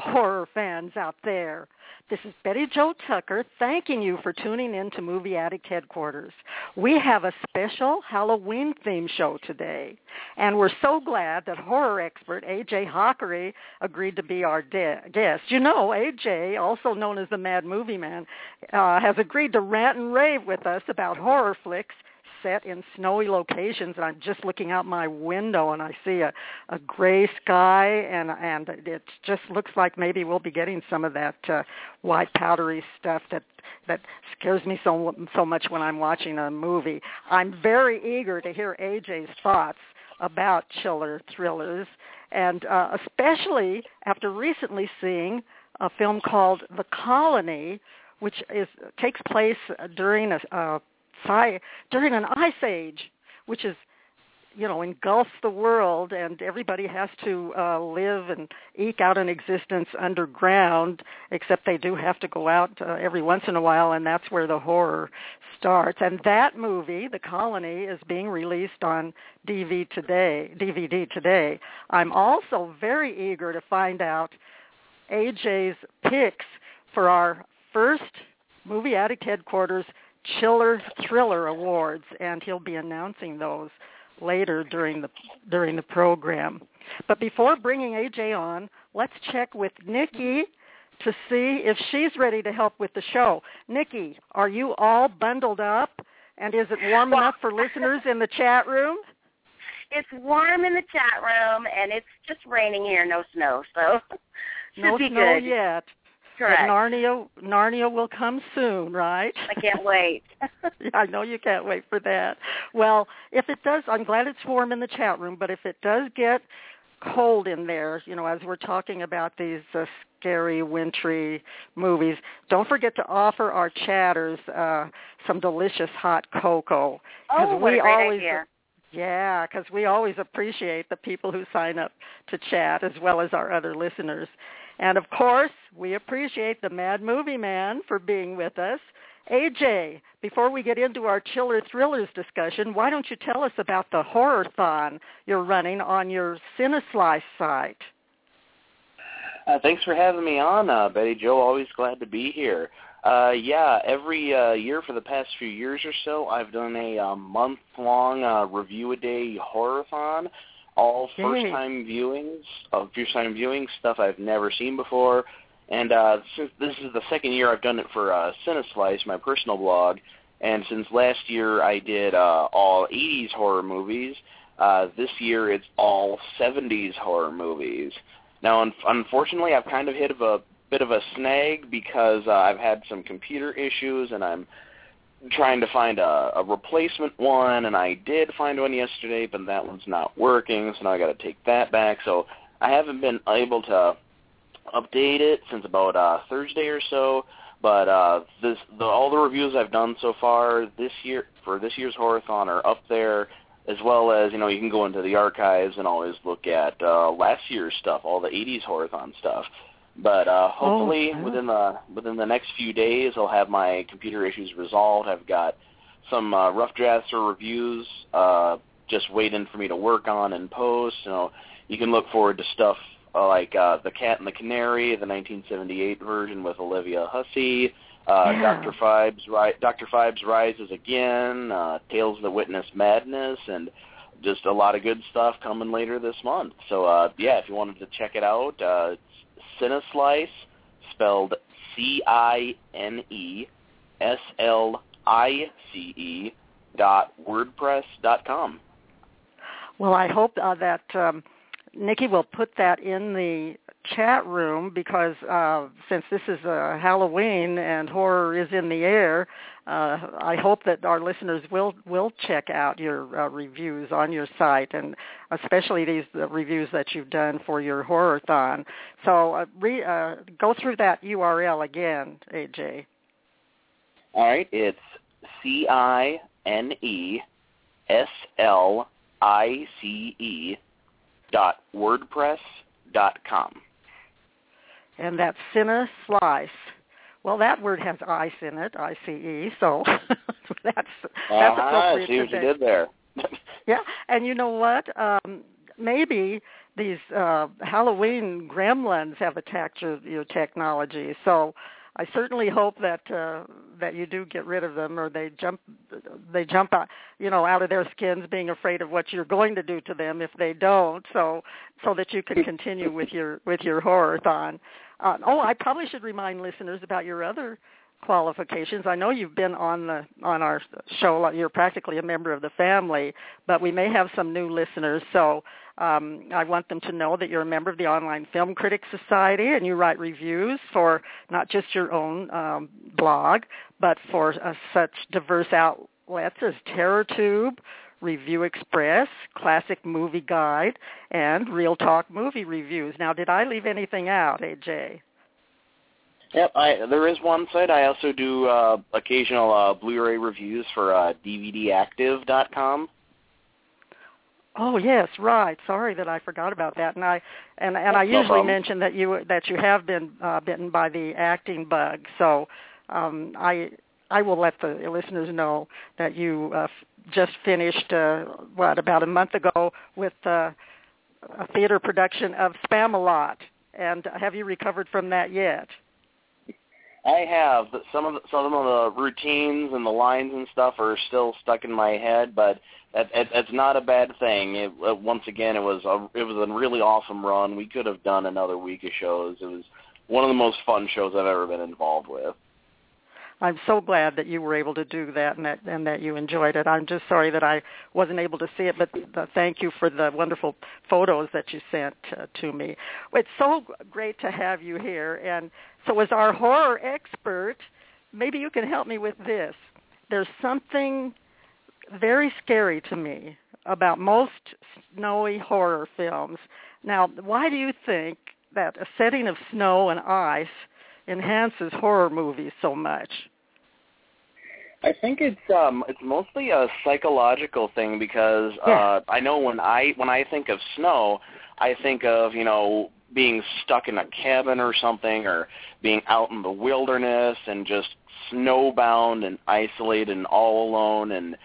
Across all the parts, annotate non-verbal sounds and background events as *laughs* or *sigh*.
horror fans out there. This is Betty Jo Tucker thanking you for tuning in to Movie Addict Headquarters. We have a special Halloween theme show today, and we're so glad that horror expert A.J. Hakari agreed to be our de- guest. You know, A.J., also known as the Mad Movie Man, uh, has agreed to rant and rave with us about horror flicks set in snowy locations and I'm just looking out my window and I see a, a gray sky and and it just looks like maybe we'll be getting some of that uh, white powdery stuff that that scares me so so much when I'm watching a movie. I'm very eager to hear AJ's thoughts about chiller thrillers and uh, especially after recently seeing a film called The Colony which is takes place during a, a sci- during an ice age, which is you know engulfs the world, and everybody has to uh, live and eke out an existence underground. Except they do have to go out uh, every once in a while, and that's where the horror starts. And that movie, The Colony, is being released on DVD today. DVD today. I'm also very eager to find out AJ's picks for our first movie addict headquarters Chiller Thriller Awards, and he'll be announcing those later during the during the program. But before bringing AJ on, let's check with Nikki to see if she's ready to help with the show. Nikki, are you all bundled up? And is it warm well, enough for listeners in the chat room? It's warm in the chat room, and it's just raining here, no snow, so *laughs* no snow good. yet. Correct. But Narnia, Narnia will come soon, right? I can't wait. *laughs* I know you can't wait for that. Well, if it does, I'm glad it's warm in the chat room, but if it does get cold in there, you know, as we're talking about these uh, scary, wintry movies, don't forget to offer our chatters uh, some delicious hot cocoa. oh, what we a great always, idea. Yeah, because we always appreciate the people who sign up to chat as well as our other listeners. And of course, we appreciate the Mad Movie Man for being with us. AJ, before we get into our Chiller Thrillers discussion, why don't you tell us about the Horror-thon you're running on your Cineslice site? Uh, thanks for having me on, uh, Betty Jo. Always glad to be here. Uh, yeah, every uh, year for the past few years or so, I've done a uh, month-long uh, review-a-day horror-thon, all first-time viewings of first-time viewing stuff I've never seen before. And uh, since this is the second year I've done it for uh, Cineslice, my personal blog, and since last year I did uh, all 80s horror movies, uh, this year it's all 70s horror movies. Now, un- unfortunately, I've kind of hit of a bit of a snag because uh, I've had some computer issues, and I'm trying to find a, a replacement one. And I did find one yesterday, but that one's not working, so now I got to take that back. So I haven't been able to update it since about uh, Thursday or so. But uh, this, the, all the reviews I've done so far this year for this year's Horrorthon are up there as well as you know you can go into the archives and always look at uh, last year's stuff, all the '80s Horrorthon stuff. But uh, hopefully yeah. within the within the next few days, I'll have my computer issues resolved. I've got some uh, rough drafts or reviews uh, just waiting for me to work on and post. You know, you can look forward to stuff uh, like uh, the Cat and the Canary, the 1978 version with Olivia Hussey. Uh, Yeah. Dr. Phibes, ri- Dr. Phibes rises again. Uh, Tales of the Witness Madness, and just a lot of good stuff coming later this month. So uh, yeah, if you wanted to check it out, uh, Cineslice, spelled C I N E S L I C E dot wordpress dot com. Well, I hope uh, that um, Nikki will put that in the chat room because uh, since this is uh, Halloween and horror is in the air, uh, I hope that our listeners will will check out your uh, reviews on your site, and especially these the reviews that you've done for your horror-thon. So uh, re, uh, go through that URL again, AJ. All right, it's C I N E S L I C E dot wordpress dot com. And that's Cine Slice. Well, that word has ice in it, I C E. So *laughs* that's that's uh-huh, appropriate. See what today. you did there. *laughs* Yeah, and you know what? Um, maybe these uh, Halloween gremlins have attacked your, your technology. So I certainly hope that uh, that you do get rid of them, or they jump they jump out you know out of their skins, being afraid of what you're going to do to them if they don't. So so that you can continue with your with your horror-thon. Uh, oh, I probably should remind listeners about your other qualifications. I know you've been on the on our show. A lot. You're practically a member of the family, but we may have some new listeners. So um, I want them to know that you're a member of the Online Film Critics Society and you write reviews for not just your own um, blog, but for uh, such diverse outlets as TerrorTube, Review Express, Classic Movie Guide, and ReelTalk Movie Reviews. Now, did I leave anything out, AJ? Yep, I there is one site. I also do uh, occasional uh, Blu-ray reviews for uh, DVDactive.com. Oh yes, right. Sorry that I forgot about that. And I and and I No usually problem. mention that you that you have been uh, bitten by the acting bug. So um, I I will let the listeners know that you uh, f- just finished uh, what about a month ago with uh, a theater production of Spamalot. And have you recovered from that yet? I have but some of the, some of the routines and the lines and stuff are still stuck in my head, but that, that that's not a bad thing. It, uh, once again, it was a it was a really awesome run. We could have done another week of shows. It was one of the most fun shows I've ever been involved with. I'm so glad that you were able to do that and that and that you enjoyed it. I'm just sorry that I wasn't able to see it, but uh, thank you for the wonderful photos that you sent uh, to me. It's so great to have you here. And so, as our horror expert, maybe you can help me with this. There's something very scary to me about most snowy horror films. Now, why do you think that a setting of snow and ice enhances horror movies so much? I think it's um it's mostly a psychological thing because Yeah. uh I know when I when I think of snow, I think of, you know, being stuck in a cabin or something or being out in the wilderness and just snowbound and isolated and all alone and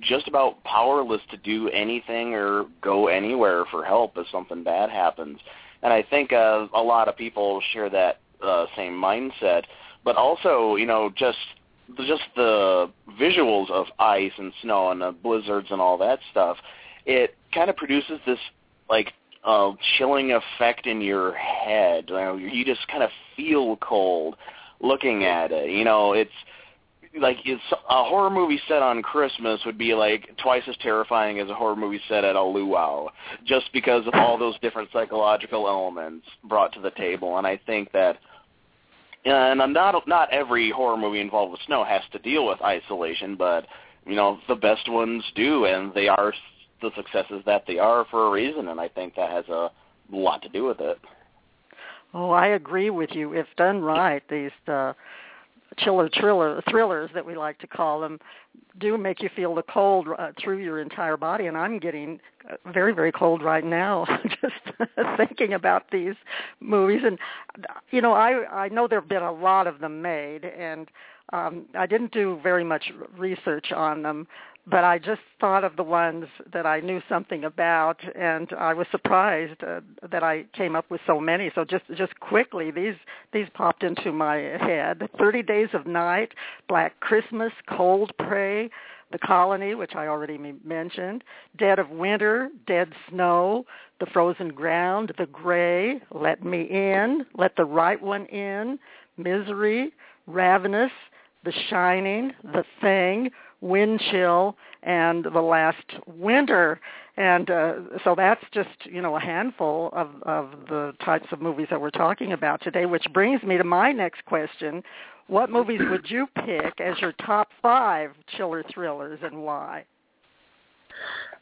just about powerless to do anything or go anywhere for help if something bad happens. And I think uh, a lot of people share that uh, same mindset, but also, you know, just just the visuals of ice and snow and the blizzards and all that stuff, it kind of produces this like uh, chilling effect in your head. You, know, you just kind of feel cold looking at it. You know, it's like it's a horror movie set on Christmas would be like twice as terrifying as a horror movie set at a luau, just because of all those different psychological elements brought to the table. And I think that and not not every horror movie involved with snow has to deal with isolation, but you know the best ones do, and they are the successes that they are for a reason, and I think that has a lot to do with it. Oh, I agree with you. If done right, these uh, chiller thriller thrillers that we like to call them do make you feel the cold uh, through your entire body. And i'm getting uh, very very cold right now *laughs* just *laughs* thinking about these movies. And you know i i know there've been a lot of them made and um i didn't do very much research on them but I just thought of the ones that I knew something about, and I was surprised uh, that I came up with so many. So just just quickly, these these popped into my head: Thirty Days of Night, Black Christmas, Cold Prey, The Colony, which I already mentioned, Dead of Winter, Dead Snow, The Frozen Ground, The Gray, Let Me In, Let the Right One In, Misery, Ravenous, The Shining, The Thing, Wind Chill, and The Last Winter. And uh, so that's just, you know, a handful of, of the types of movies that we're talking about today, which brings me to my next question. What movies would you pick as your top five chiller thrillers and why?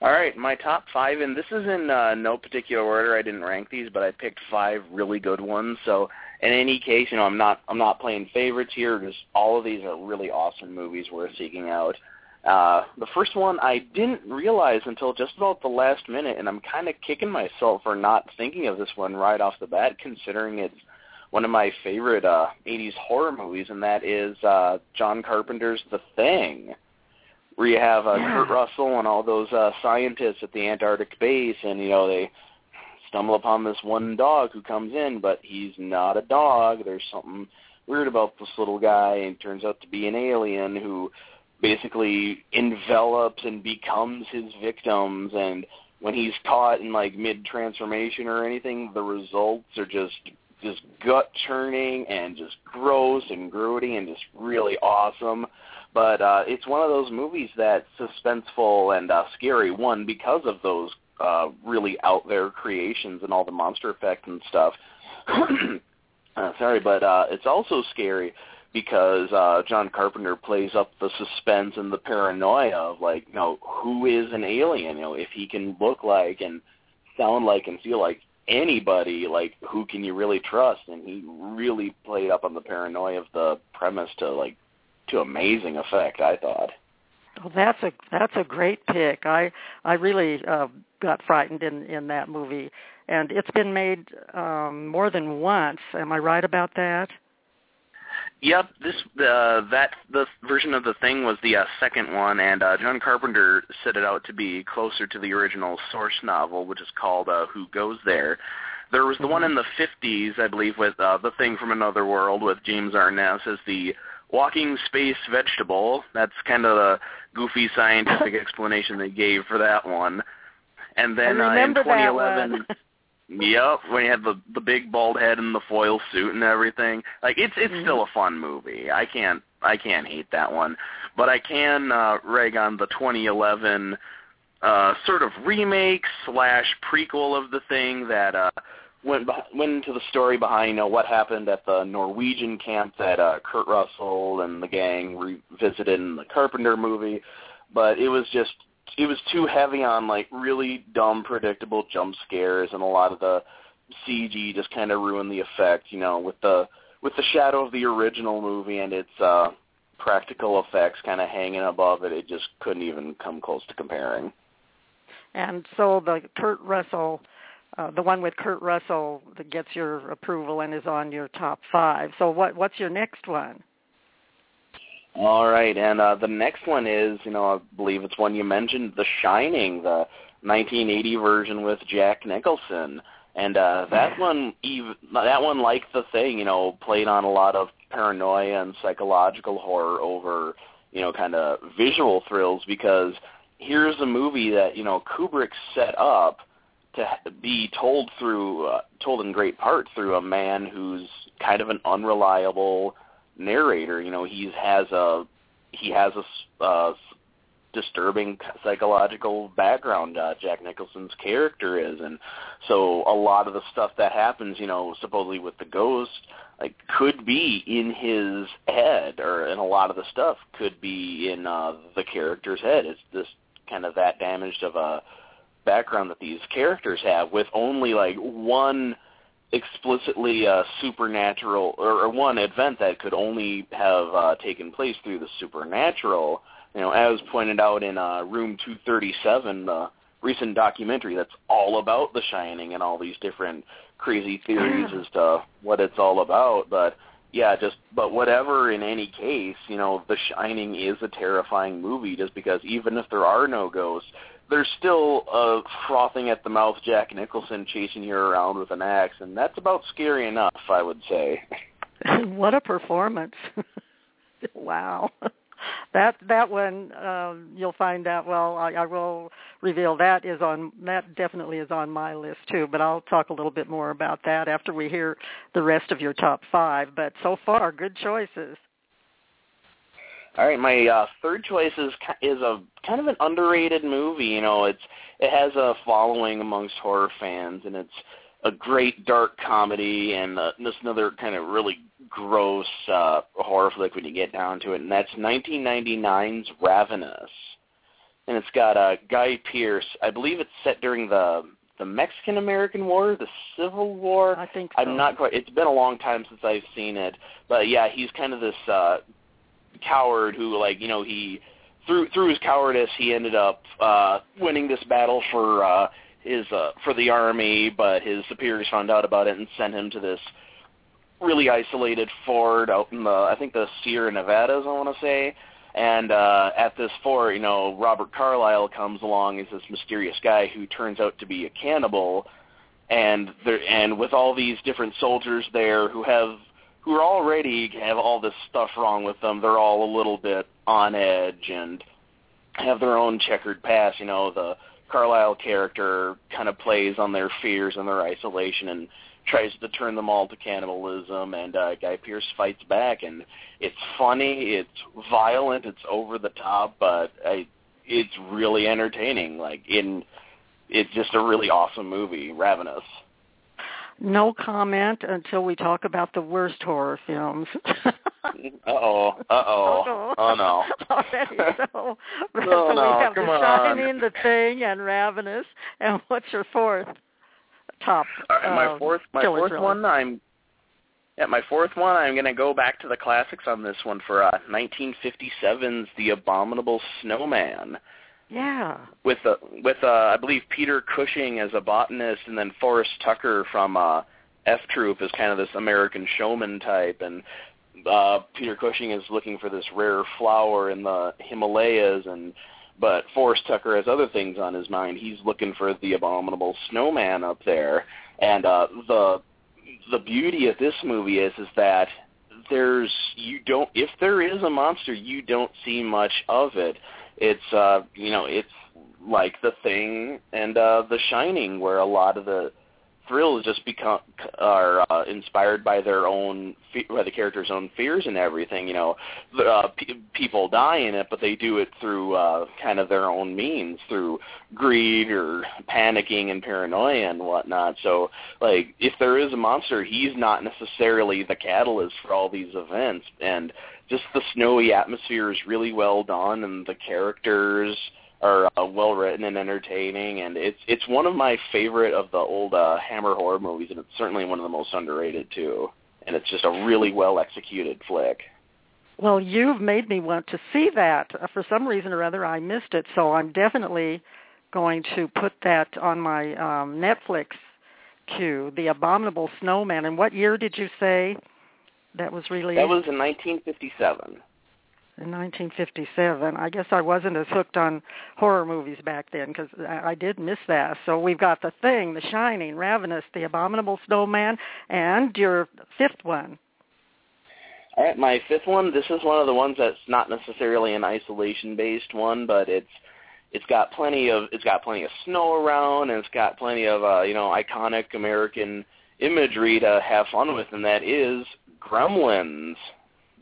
All right, my top five, and this is in uh, no particular order. I didn't rank these, but I picked five really good ones. So in any case, you know, I'm not I'm not playing favorites here. Just all of these are really awesome movies worth seeking out. Uh, the first one I didn't realize until just about the last minute, and I'm kind of kicking myself for not thinking of this one right off the bat, considering it's one of my favorite uh, 80s horror movies, and that is uh, John Carpenter's The Thing where you have uh, yeah. Kurt Russell and all those uh, scientists at the Antarctic base, and you know they stumble upon this one dog who comes in, but he's not a dog. There's something weird about this little guy, and turns out to be an alien who basically envelops and becomes his victims. And when he's caught in like mid transformation or anything, the results are just just gut churning and just gross and grody and just really awesome. But uh, it's one of those movies that's suspenseful and uh, scary. One because of those uh, really out there creations and all the monster effects and stuff. *clears throat* uh, sorry, but uh, it's also scary because uh, John Carpenter plays up the suspense and the paranoia of like, you know, who is an alien? You know, if he can look like and sound like and feel like anybody, like who can you really trust? And he really played up on the paranoia of the premise to like to amazing effect. I thought. Well, that's a that's a great pick. I I really uh, got frightened in in that movie, and it's been made um, more than once. Am I right about that? Yep, this uh, that the version of the thing was the uh, second one, and uh, John Carpenter set it out to be closer to the original source novel, which is called uh, Who Goes There. There was the one in the 50s, I believe, with uh, the thing from another world with James Arness as the walking space vegetable. That's kind of the goofy scientific *laughs* explanation they gave for that one. And then uh, in 2011, *laughs* yep, when he had the the big bald head and the foil suit and everything. Like it's it's Mhm. still a fun movie. I can't I can't hate that one, but I can uh, rag on the 2011 uh, sort of remake slash prequel of the thing that uh, went went into the story behind you know what happened at the Norwegian camp that uh, Kurt Russell and the gang revisited in the Carpenter movie, but it was just it was too heavy on like really dumb predictable jump scares and a lot of the CG just kind of ruined the effect you know with the with the shadow of the original movie and its uh practical effects kind of hanging above it it just couldn't even come close to comparing And so the Kurt Russell, uh, the one with Kurt Russell that gets your approval and is on your top five. So what what's your next one? All right, and uh, the next one is, you know, I believe it's one you mentioned, The Shining, the 1980 version with Jack Nicholson, and uh, that one, even that one, like The Thing, you know, played on a lot of paranoia and psychological horror over, you know, kind of visual thrills because here's a movie that you know Kubrick set up to be told through, uh, told in great part through a man who's kind of an unreliable narrator. You know, he has a he has a uh, disturbing psychological background. Uh, Jack Nicholson's character is, and so a lot of the stuff that happens, you know, supposedly with the ghost, like could be in his head, or and a lot of the stuff could be in uh, the character's head. It's just kind of that damaged of a background that these characters have, with only like one explicitly uh, supernatural or, or one event that could only have uh, taken place through the supernatural. You know, as pointed out in uh, Room 237, the recent documentary that's all about The Shining and all these different crazy theories as to what it's all about. But yeah, just but whatever. In any case, you know, The Shining is a terrifying movie just because even if there are no ghosts, there's still a frothing at the mouth Jack Nicholson chasing you around with an axe, and that's about scary enough, I would say. *laughs* what a performance! *laughs* wow. That that one um, you'll find out. Well, I, I will reveal that is on that definitely is on my list too. But I'll talk a little bit more about that after we hear the rest of your top five. But so far, good choices. All right, my uh, third choice is is a kind of an underrated movie. You know, it's it has a following amongst horror fans, and it's a great dark comedy and uh, just another kind of really gross uh, horror flick when you get down to it, and that's 1999's Ravenous, and it's got uh, Guy Pearce. I believe it's set during the the Mexican American War, the Civil War. I think so. I'm not quite. It's been a long time since I've seen it, but yeah, he's kind of this uh, coward who, like, you know, he through through his cowardice, he ended up uh, winning this battle for uh, his uh, for the army, but his superiors found out about it and sent him to this really isolated fort out in the I think the Sierra Nevadas, I want to say. And uh, at this fort, you know, Robert Carlyle comes along as this mysterious guy who turns out to be a cannibal, and there and with all these different soldiers there who have who are already have all this stuff wrong with them, they're all a little bit on edge and have their own checkered past. You know, the Carlyle character kind of plays on their fears and their isolation and tries to turn them all to cannibalism and uh, Guy Pearce fights back and it's funny, it's violent, it's over the top, but I it's really entertaining. Like in it's just a really awesome movie, Ravenous. No comment until we talk about the worst horror films. *laughs* uh oh. Uh oh. Oh no. *laughs* Already so. No, *laughs* so no, we have come The on. Shining, The Thing, and Ravenous. And what's your fourth top? Right, my um, fourth my fourth thriller? one I'm yeah, my fourth one I'm gonna go back to the classics on this one for uh 1957's The Abominable Snowman. Yeah. with uh, with uh, I believe Peter Cushing as a botanist, and then Forrest Tucker from uh, F Troop is kind of this American showman type, and uh, Peter Cushing is looking for this rare flower in the Himalayas, and but Forrest Tucker has other things on his mind. He's looking for the abominable snowman up there, and uh, the the beauty of this movie is is that there's you don't if there is a monster you don't see much of it it's uh you know it's like the thing and uh the shining where a lot of the thrills just become are uh, inspired by their own by the characters own fears and everything you know. The, uh, pe people die in it but they do it through uh kind of their own means through greed or panicking and paranoia and whatnot. So like if there is a monster he's not necessarily the catalyst for all these events. And just the snowy atmosphere is really well done and the characters are uh, well written and entertaining and it's it's one of my favorite of the old uh Hammer horror movies and it's certainly one of the most underrated too and it's just a really well executed flick. Well, you've made me want to see that. Uh, For some reason or other, I missed it, so I'm definitely going to put that on my um, Netflix queue. The Abominable Snowman. And what year did you say that was released? That was in 1957. In 1957. I guess I wasn't as hooked on horror movies back then because I, did miss that. So we've got The Thing, The Shining, Ravenous, The Abominable Snowman, and your fifth one. All right, my fifth one. This is one of the ones that's not necessarily an isolation-based one, but it's it's got plenty of it's got plenty of snow around, and it's got plenty of uh, you know iconic American imagery to have fun with, and that is Gremlins,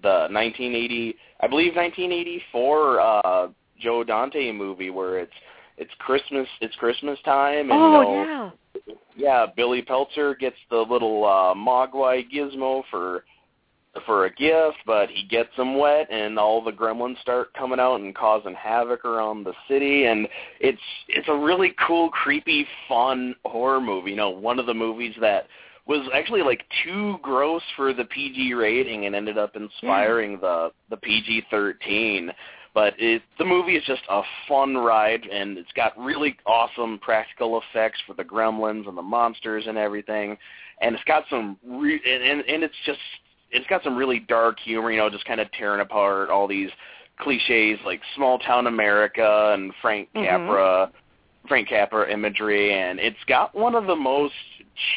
the 1980, I believe 1984 uh, Joe Dante movie where it's it's Christmas it's Christmas time, and oh you know, yeah. yeah, Billy Peltzer gets the little uh, Mogwai gizmo for for a gift, but he gets them wet, and all the gremlins start coming out and causing havoc around the city. And it's it's a really cool, creepy, fun horror movie. You know, one of the movies that was actually like too gross for the PG rating and ended up inspiring the the PG-13. But it, the movie is just a fun ride, and it's got really awesome practical effects for the gremlins and the monsters and everything. And it's got some, re- and, and and it's just, it's got some really dark humor. You know, just kind of tearing apart all these cliches like small town America and Frank Mhm. Capra, Frank Capra imagery, and it's got one of the most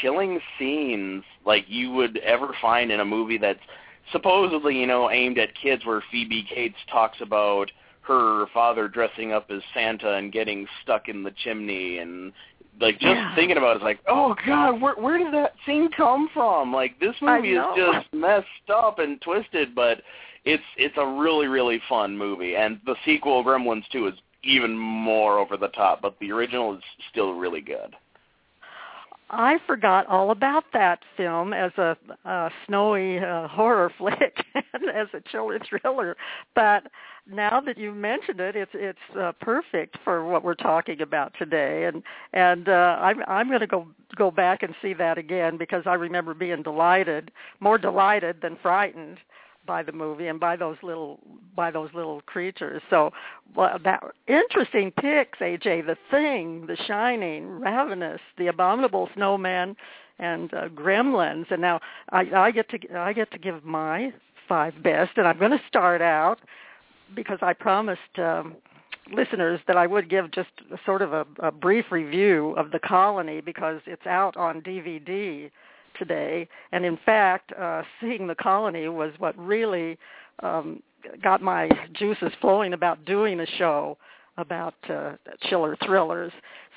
chilling scenes like you would ever find in a movie that's supposedly, you know, aimed at kids where Phoebe Cates talks about her father dressing up as Santa and getting stuck in the chimney and like just Yeah. thinking about it, it's like, oh god, where where did that scene come from? Like this movie is just messed up and twisted, but it's it's a really really fun movie, and the sequel Gremlins 2 is even more over the top, but the original is still really good. I forgot all about that film as a, a snowy uh, horror *laughs* flick and as a chiller thriller. But now that you mentioned it, it's it's uh, perfect for what we're talking about today. And and uh, I'm I'm going to go go back and see that again because I remember being delighted, more delighted than frightened by the movie and by those little by those little creatures. So well, that interesting picks, AJ. The Thing, The Shining, Ravenous, The Abominable Snowman, and uh, Gremlins. And now I, I get to I get to give my five best, and I'm going to start out because I promised. Um, listeners that I would give just sort of a, a brief review of the colony because it's out on DVD today. And in fact, uh, seeing the colony was what really um, got my juices flowing about doing a show about uh, chiller thrillers.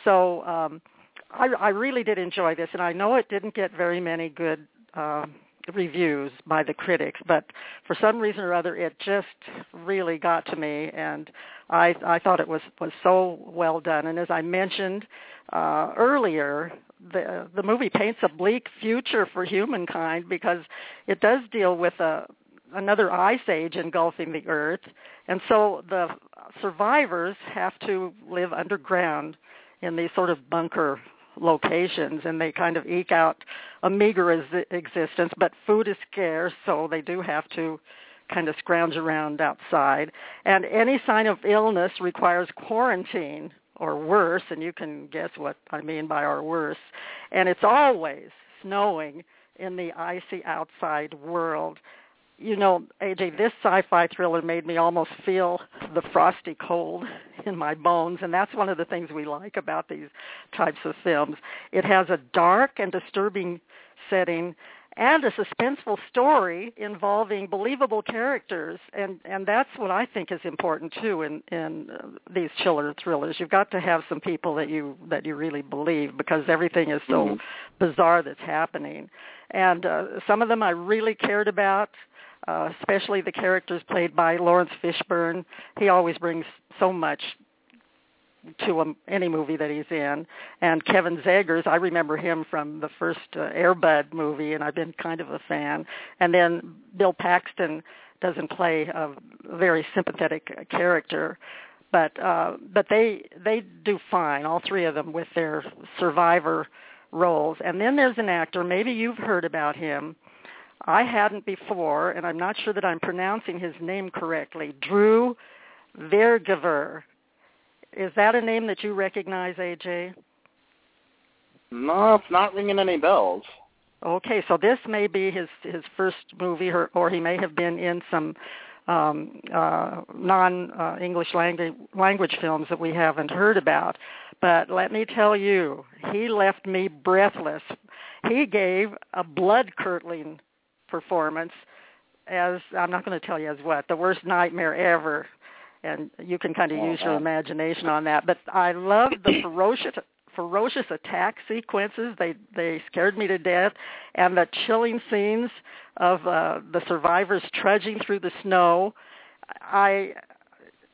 So um, I, I really did enjoy this, and I know it didn't get very many good uh, reviews by the critics, but for some reason or other, it just really got to me, and I, I thought it was was so well done. And as I mentioned uh, earlier, the the movie paints a bleak future for humankind because it does deal with a another ice age engulfing the earth. And so the survivors have to live underground in these sort of bunker locations and they kind of eke out a meager ex- existence but food is scarce so they do have to kind of scrounge around outside. And any sign of illness requires quarantine or worse, and you can guess what I mean by or worse. And it's always snowing in the icy outside world. You know, AJ, this sci-fi thriller made me almost feel the frosty cold *laughs* in my bones, and that's one of the things we like about these types of films. It has a dark and disturbing setting and a suspenseful story involving believable characters and and that's what I think is important too in in uh, these chiller thrillers. You've got to have some people that you that you really believe because everything is so mm-hmm. bizarre that's happening. And uh, some of them I really cared about uh, especially the characters played by Laurence Fishburne. He always brings so much to a, any movie that he's in. And Kevin Zegers, I remember him from the first uh, Airbud movie, and I've been kind of a fan. And then Bill Paxton doesn't play a very sympathetic character, but uh, but they they do fine, all three of them, with their survivor roles. And then there's an actor, maybe you've heard about him. I hadn't before, and I'm not sure that I'm pronouncing his name correctly. Dru Viergever is that a name that you recognize, AJ? No, it's not ringing any bells. Okay, so this may be his his first movie, or, or he may have been in some um, uh, non-English uh, language language films that we haven't heard about. But let me tell you, he left me breathless. He gave a blood-curdling performance as I'm not going to tell you as what the worst nightmare ever and you can kind of use your imagination on that. But I love the *coughs* ferocious ferocious attack sequences. They they scared me to death, and the chilling scenes of uh, the survivors trudging through the snow. I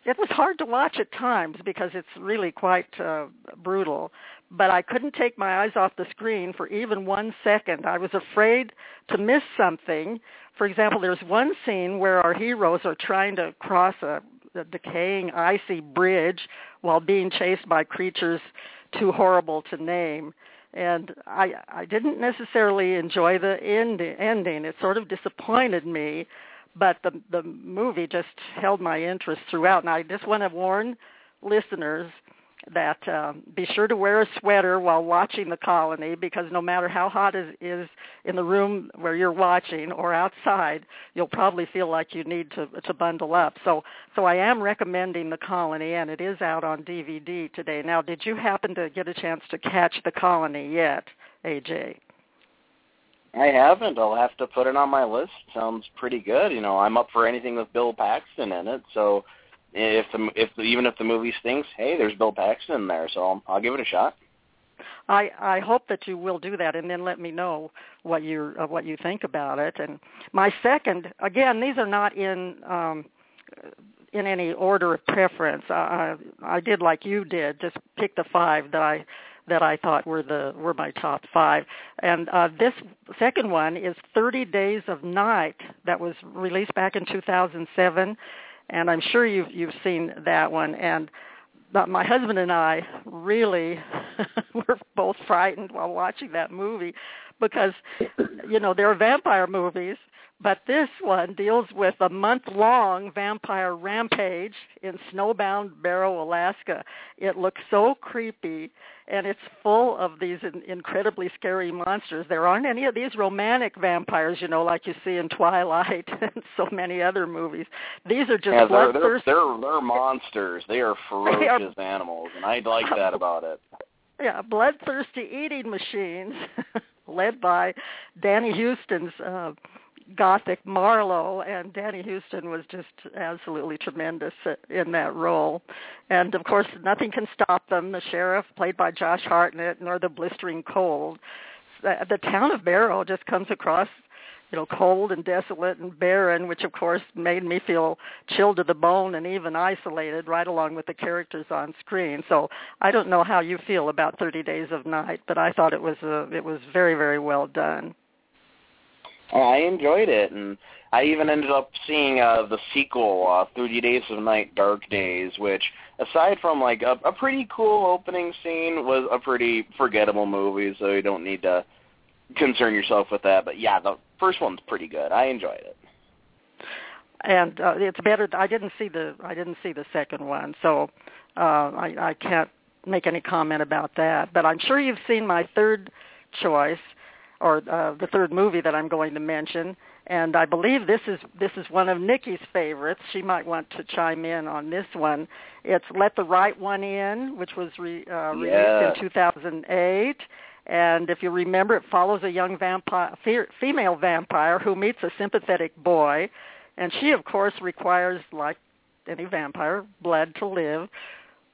it was hard to watch at times because it's really quite uh, brutal. But I couldn't take my eyes off the screen for even one second. I was afraid to miss something. For example, there's one scene where our heroes are trying to cross a the decaying icy bridge while being chased by creatures too horrible to name. And I I didn't necessarily enjoy the end, ending. It sort of disappointed me, but the the movie just held my interest throughout. And I just want to warn listeners that um, be sure to wear a sweater while watching the colony because no matter how hot it is in the room where you're watching or outside, you'll probably feel like you need to to bundle up. So so I am recommending the colony and it is out on DVD today. Now, did you happen to get a chance to catch the colony yet, AJ? I haven't. I'll have to put it on my list. Sounds pretty good. You know, I'm up for anything with Bill Paxton in it, so if the if the, even if the movie stinks, hey, there's Bill Paxton in there, so I'll, I'll give it a shot. I I hope that you will do that, and then let me know what you uh, what you think about it. And my second, again, these are not in um, in any order of preference. I, I did like you did, just pick the five that I that I thought were the were my top five. And uh, this second one is 30 Days of Night that was released back in 2007, and I'm sure you've you've seen that one. And my husband and I really *laughs* were both frightened while watching that movie because you know there are vampire movies but this one deals with a month-long vampire rampage in snowbound Barrow, Alaska. It looks so creepy, and it's full of these in- incredibly scary monsters. There aren't any of these romantic vampires, you know, like you see in Twilight *laughs* and so many other movies. These are just yeah, they're, bloodthirsty. They're, they're, they're monsters. They are ferocious *laughs* they are... animals, and I like that about it. Yeah, bloodthirsty eating machines, *laughs* led by Danny Huston's. Uh, gothic Marlow, and Danny Huston was just absolutely tremendous in that role. And of course, nothing can stop them. The sheriff, played by Josh Hartnett, nor the blistering cold. The town of Barrow just comes across you know, cold and desolate and barren, which of course made me feel chilled to the bone and even isolated right along with the characters on screen. So I don't know how you feel about 30 Days of Night, but I thought it was a, it was very, very well done. I enjoyed it, and I even ended up seeing uh, the sequel, uh, 30 Days of Night, Dark Days, which, aside from like a, a pretty cool opening scene, was a pretty forgettable movie. So you don't need to concern yourself with that. But yeah, the first one's pretty good. I enjoyed it. And uh, it's better. I didn't see the I didn't see the second one, so uh, I, I can't make any comment about that. But I'm sure you've seen my third choice, or uh, the third movie that I'm going to mention, and I believe this is this is one of Nikki's favorites. She might want to chime in on this one. It's Let the Right One In, which was re, uh, released yeah. in 2008. And if you remember, it follows a young vampire, female vampire who meets a sympathetic boy, and she, of course, requires, like any vampire, blood to live.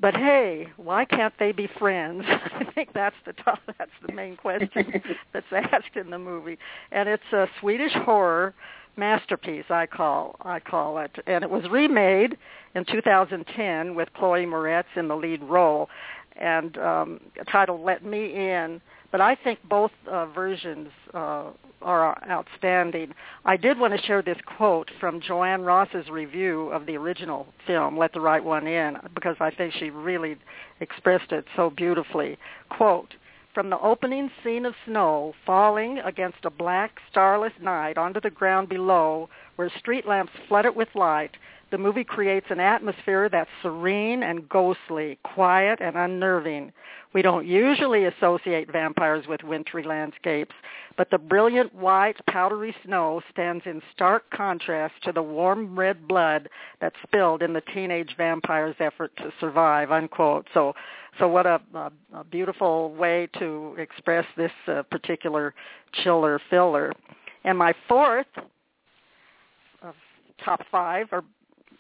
But hey, why can't they be friends? *laughs* I think that's the top, that's the main question *laughs* that's asked in the movie, and it's a Swedish horror masterpiece. I call I call it, and it was remade in 2010 with Chloe Moretz in the lead role, and um, titled "Let Me In." But I think both uh, versions uh, are outstanding. I did want to share this quote from Joanne Ross's review of the original film, Let the Right One In, because I think she really expressed it so beautifully. Quote, from the opening scene of snow falling against a black, starless night onto the ground below where street lamps flood it with light, the movie creates an atmosphere that's serene and ghostly, quiet and unnerving. We don't usually associate vampires with wintry landscapes, but the brilliant white, powdery snow stands in stark contrast to the warm red blood that spilled in the teenage vampire's effort to survive, unquote. So, so what a, a, a beautiful way to express this uh, particular chiller filler. And my fourth top five or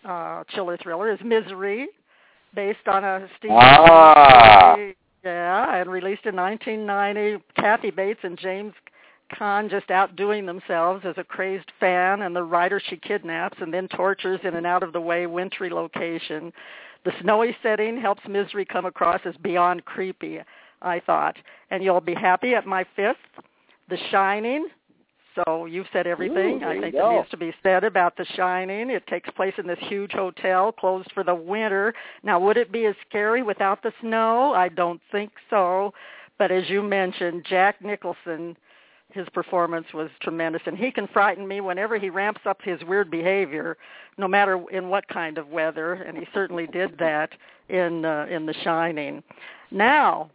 uh, chiller thriller is Misery, based on a Stephen ah. Yeah, and released in 1990. Kathy Bates and James Caan just outdoing themselves as a crazed fan and the writer she kidnaps and then tortures in an out-of-the-way wintry location. The snowy setting helps Misery come across as beyond creepy, I thought. And you'll be happy at my fifth, The Shining, so you've said everything Ooh, I think that needs to be said about The Shining. It takes place in this huge hotel closed for the winter. Now, would it be as scary without the snow? I don't think so. But as you mentioned, Jack Nicholson, his performance was tremendous, and he can frighten me whenever he ramps up his weird behavior, no matter in what kind of weather. And he certainly did that in uh, in The Shining. Now,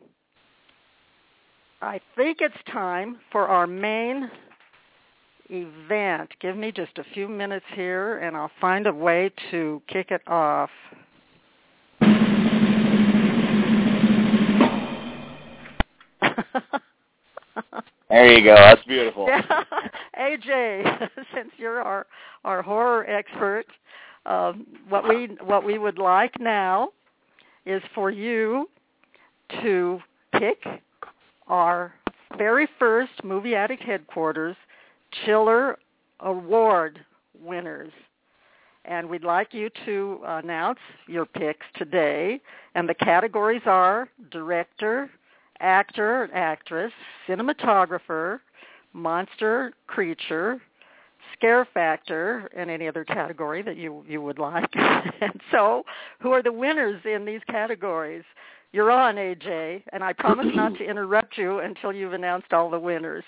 I think it's time for our main event. Give me just a few minutes here and I'll find a way to kick it off. *laughs* there you go. That's beautiful. Yeah. *laughs* AJ, *laughs* since you're our our horror expert, um, what we what we would like now is for you to pick our very first Movie Addict headquarters Chiller Award winners. And we'd like you to announce your picks today. And the categories are director, actor, actress, cinematographer, monster, creature, scare factor, and any other category that you, you would like. *laughs* and so who are the winners in these categories? You're on, AJ, and I promise not to *clears throat* interrupt you until you've announced all the winners.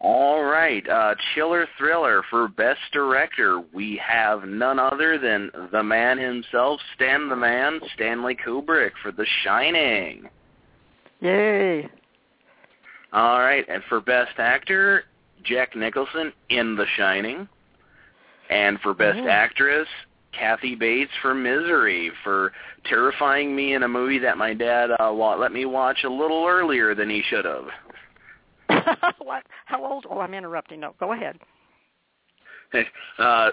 All right, uh, Chiller Thriller for Best Director. We have none other than the man himself, Stan the Man, Stanley Kubrick for The Shining. Yay. All right, and for Best Actor, Jack Nicholson in The Shining. And for Best Oh. Actress, Kathy Bates for Misery for terrifying me in a movie that my dad uh, let me watch a little earlier than he should have. *laughs* what? How old? Oh, I'm interrupting. No, go ahead. Uh,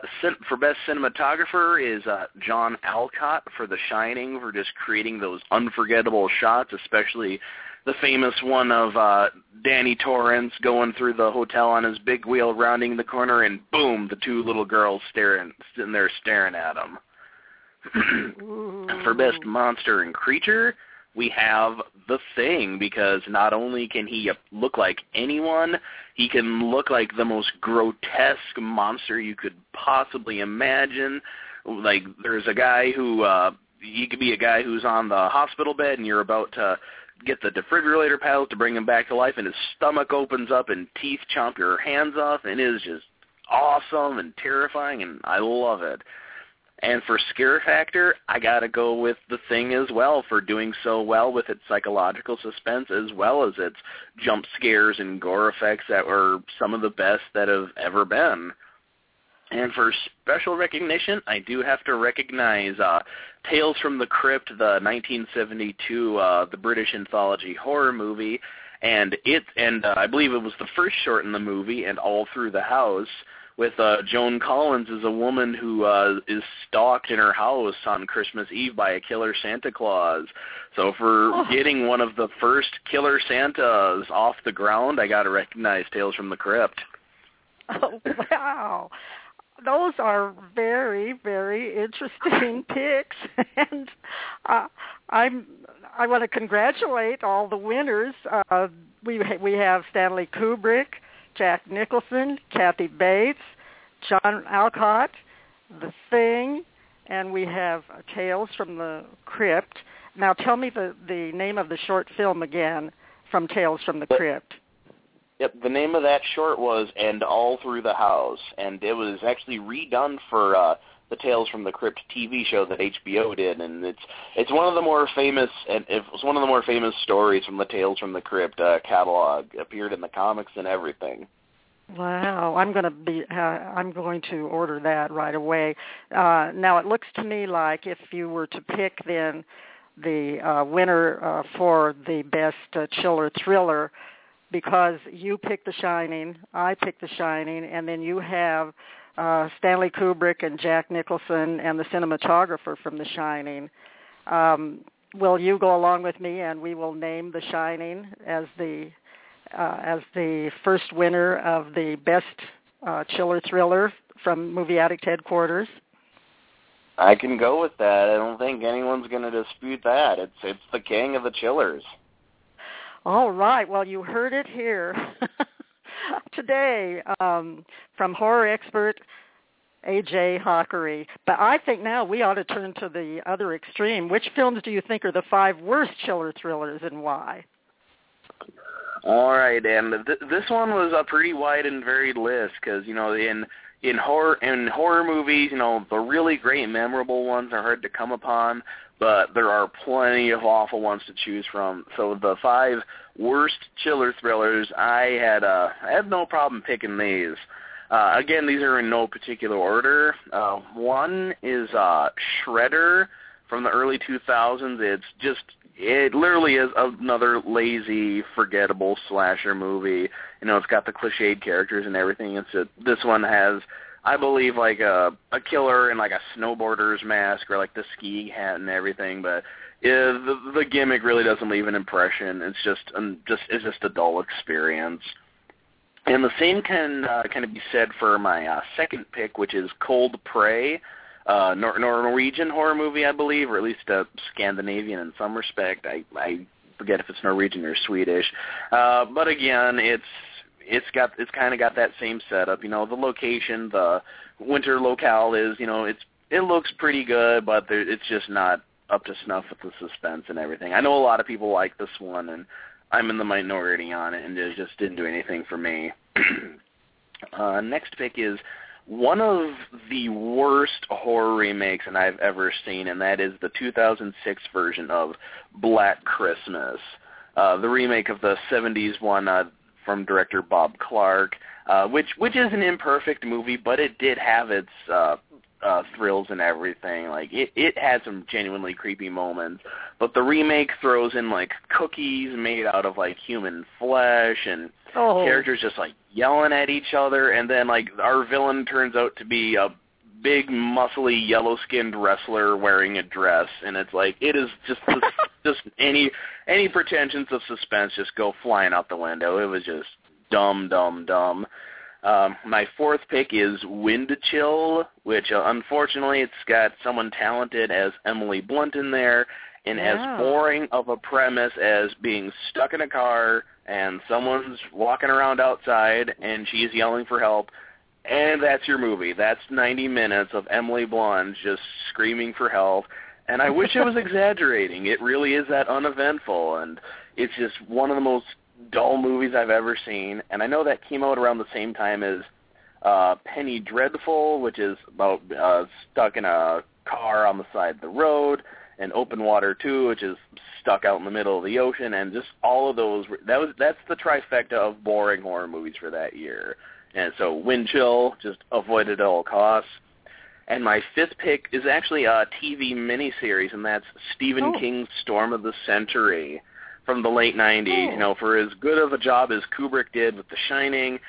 for best cinematographer is uh, John Alcott for The Shining for just creating those unforgettable shots, especially the famous one of uh, Danny Torrance going through the hotel on his big wheel, rounding the corner, and boom, the two little girls staring, sitting there staring at him. *clears throat* for best monster and creature, we have the thing because not only can he look like anyone, he can look like the most grotesque monster you could possibly imagine. Like there's a guy who uh he could be a guy who's on the hospital bed and you're about to get the defibrillator paddles to bring him back to life and his stomach opens up and teeth chomp your hands off and it is just awesome and terrifying and I love it. And for scare factor, I got to go with The Thing as well for doing so well with its psychological suspense as well as its jump scares and gore effects that were some of the best that have ever been. And for special recognition, I do have to recognize uh, Tales from the Crypt, the 1972, uh, the British anthology horror movie, and it, and uh, I believe it was the first short in the movie, and all through the house with uh, Joan Collins as a woman who uh, is stalked in her house on Christmas Eve by a killer Santa Claus. So for Oh. getting one of the first killer Santas off the ground, I got to recognize Tales from the Crypt. Oh, *laughs* wow. Those are very, very interesting *laughs* picks, and uh, I'm I want to congratulate all the winners. Uh, we we have Stanley Kubrick, Jack Nicholson, Kathy Bates, John Alcott, The Thing, and we have Tales from the Crypt. Now, tell me the the name of the short film again from Tales from the Crypt. Yep, the name of that short was "And All Through the House," and it was actually redone for uh, the Tales from the Crypt TV show that HBO did, and it's it's one of the more famous and it was one of the more famous stories from the Tales from the Crypt uh, catalog. Appeared in the comics and everything. Wow, I'm going to be uh, I'm going to order that right away. Uh, now it looks to me like if you were to pick then the uh, winner uh, for the best uh, chiller thriller because you picked The Shining, I picked The Shining, and then you have uh, Stanley Kubrick and Jack Nicholson and the cinematographer from The Shining. Um, will you go along with me and we will name The Shining as the uh, as the first winner of the best uh, chiller thriller from Movie Addict headquarters? I can go with that. I don't think anyone's going to dispute that. It's it's the king of the chillers. All right. Well, you heard it here *laughs* *laughs* today um, from horror expert AJ Hakari. But I think now we ought to turn to the other extreme. Which films do you think are the five worst chiller thrillers and why? All right, and th- this one was a pretty wide and varied list because you know in in horror in horror movies, you know the really great memorable ones are hard to come upon, but there are plenty of awful ones to choose from. So the five worst chiller thrillers, I had uh, I had no problem picking these. Uh, again, these are in no particular order. Uh, one is uh, Shredder from the early 2000s. It's just it literally is another lazy, forgettable slasher movie. You know, it's got the cliched characters and everything. It's a, this one has I believe like a a killer in like a snowboarder's mask or like the ski hat and everything, but yeah, the the gimmick really doesn't leave an impression. It's just um, just it's just a dull experience. And the same can uh, kind of be said for my uh, second pick, which is Cold Prey, uh, Nor- Norwegian horror movie, I believe, or at least uh, Scandinavian in some respect. I I forget if it's Norwegian or Swedish, uh, but again, it's it's got it's kind of got that same setup. You know, the location, the winter locale is, you know, it's it looks pretty good, but there, it's just not up to snuff with the suspense and everything. I know a lot of people like this one, and I'm in the minority on it, and it just didn't do anything for me. *clears throat* uh, next pick is one of the worst horror remakes and I've ever seen, and that is the 2006 version of Black Christmas, uh, the remake of the 70s one uh, from director Bob Clark, uh, which which is an imperfect movie, but it did have its uh, uh, thrills and everything. Like it, it had some genuinely creepy moments, but the remake throws in like cookies made out of like human flesh and oh. characters just like yelling at each other, and then like our villain turns out to be a big muscly yellow-skinned wrestler wearing a dress, and it's like it is just just, just any any pretensions of suspense just go flying out the window. It was just dumb, dumb, dumb. Um, my fourth pick is Wind Chill, which uh, unfortunately it's got someone talented as Emily Blunt in there, and as boring of a premise as being stuck in a car and someone's walking around outside and she's yelling for help, and that's your movie. That's 90 minutes of Emily Blunt just screaming for help. And I wish it was exaggerating. It really is that uneventful, and it's just one of the most dull movies I've ever seen. And I know that came out around the same time as uh Penny Dreadful, which is about uh stuck in a car on the side of the road, and Open Water 2, which is stuck out in the middle of the ocean, and just all of those. That was that's the trifecta of boring horror movies for that year. And so Wind Chill, just avoided at all costs. And my fifth pick is actually a TV miniseries, and that's Stephen Oh. King's Storm of the Century from the late 90s. Oh. You know, for as good of a job as Kubrick did with The Shining,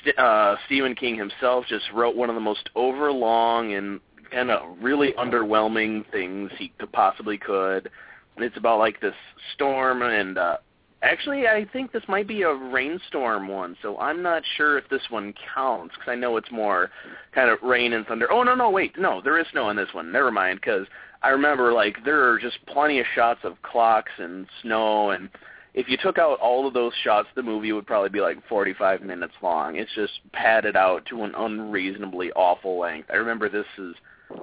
St- uh, Stephen King himself just wrote one of the most overlong and kind of really underwhelming things he could possibly could. And it's about like this storm and uh actually I think this might be a rainstorm one, so I'm not sure if this one counts cuz I know it's more kind of rain and thunder. Oh no no wait, no, there is snow in this one. Never mind cuz I remember like there are just plenty of shots of clocks and snow and if you took out all of those shots, the movie would probably be like 45 minutes long. It's just padded out to an unreasonably awful length. I remember this is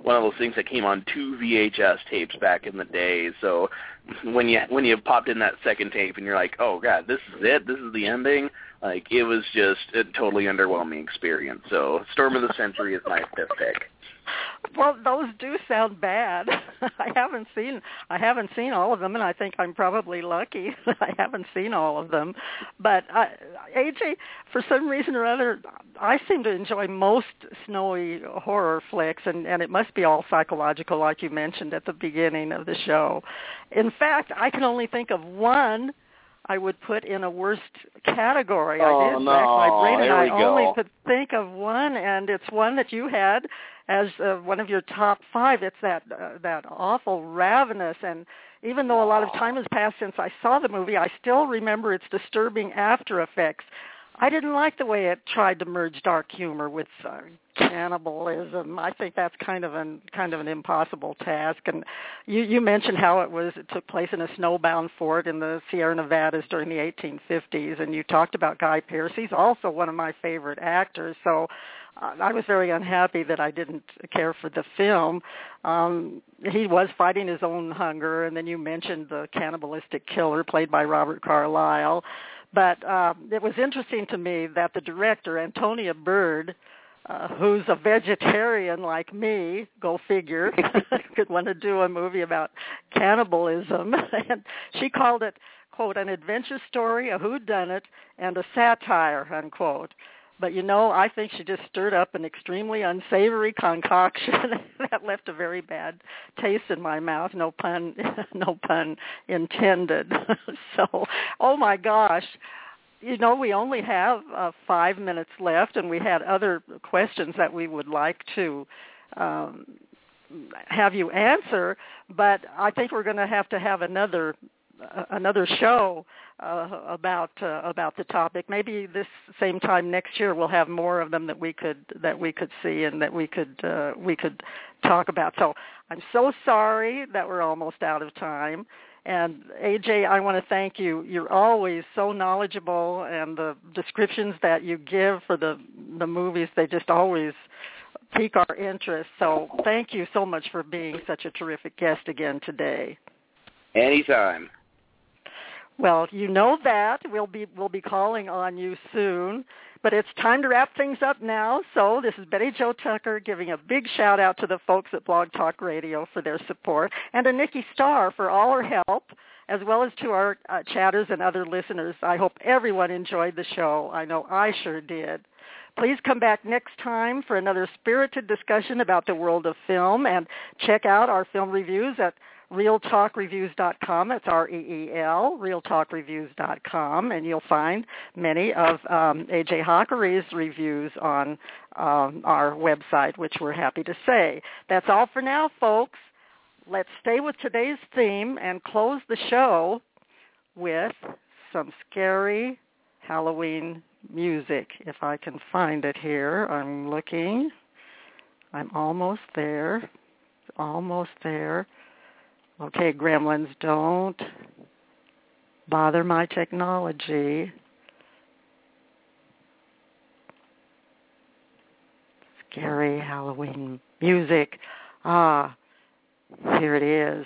one of those things that came on two VHS tapes back in the day. So when you when you popped in that second tape and you're like, oh god, this is it, this is the ending. Like it was just a totally underwhelming experience. So Storm of the Century is my fifth pick. Well, those do sound bad. *laughs* I haven't seen I haven't seen all of them, and I think I'm probably lucky *laughs* that I haven't seen all of them. But uh, I, AJ, for some reason or other, I seem to enjoy most snowy horror flicks, and and it must be all psychological, like you mentioned at the beginning of the show. In fact, I can only think of one. I would put in a worst category. I Oh, did rack my brain, and I go. only could think of one, and it's one that you had as uh, one of your top five. It's that uh, that awful ravenous, and even though a lot of time has passed since I saw the movie, I still remember its disturbing after effects. I didn't like the way it tried to merge dark humor with uh, cannibalism. I think that's kind of an kind of an impossible task. And you you mentioned how it was it took place in a snowbound fort in the Sierra Nevadas during the 1850s, and you talked about Guy Pearce. He's also one of my favorite actors. So uh, I was very unhappy that I didn't care for the film. Um, he was fighting his own hunger, and then you mentioned the cannibalistic killer played by Robert Carlyle. But um, it was interesting to me that the director, Antonia Bird, uh, who's a vegetarian like me, go figure, *laughs* could want to do a movie about cannibalism, *laughs* and she called it, quote, an adventure story, a whodunit, and a satire, unquote. But you know, I think she just stirred up an extremely unsavory concoction *laughs* that left a very bad taste in my mouth. No pun, no pun intended. so, oh my gosh, you know, we only have uh, five minutes left, and we had other questions that we would like to um, have you answer. But I think we're going to have to have another uh, another show uh, about uh, about the topic. Maybe this same time next year we'll have more of them that we could that we could see and that we could uh, we could talk about. So I'm so sorry that we're almost out of time. And AJ, I want to thank you. You're always so knowledgeable, and the descriptions that you give for the the movies they just always pique our interest. So thank you so much for being such a terrific guest again today. Anytime. Well, you know that we'll be we'll be calling on you soon. But it's time to wrap things up now. So this is Betty Jo Tucker giving a big shout out to the folks at Blog Talk Radio for their support and to Nikki Starr for all her help as well as to our uh, chatters and other listeners. I hope everyone enjoyed the show. I know I sure did. Please come back next time for another spirited discussion about the world of film and check out our film reviews at reeltalkreviews.com. It's R-E-E-L, reeltalkreviews.com, and you'll find many of um, A.J. Hakari's reviews on um, our website, which we're happy to say. That's all for now, folks. Let's stay with today's theme and close the show with some scary Halloween music. If I can find it here, I'm looking. I'm almost there. Almost there. Okay, gremlins, don't bother my technology. Scary Halloween music. Ah, here it is.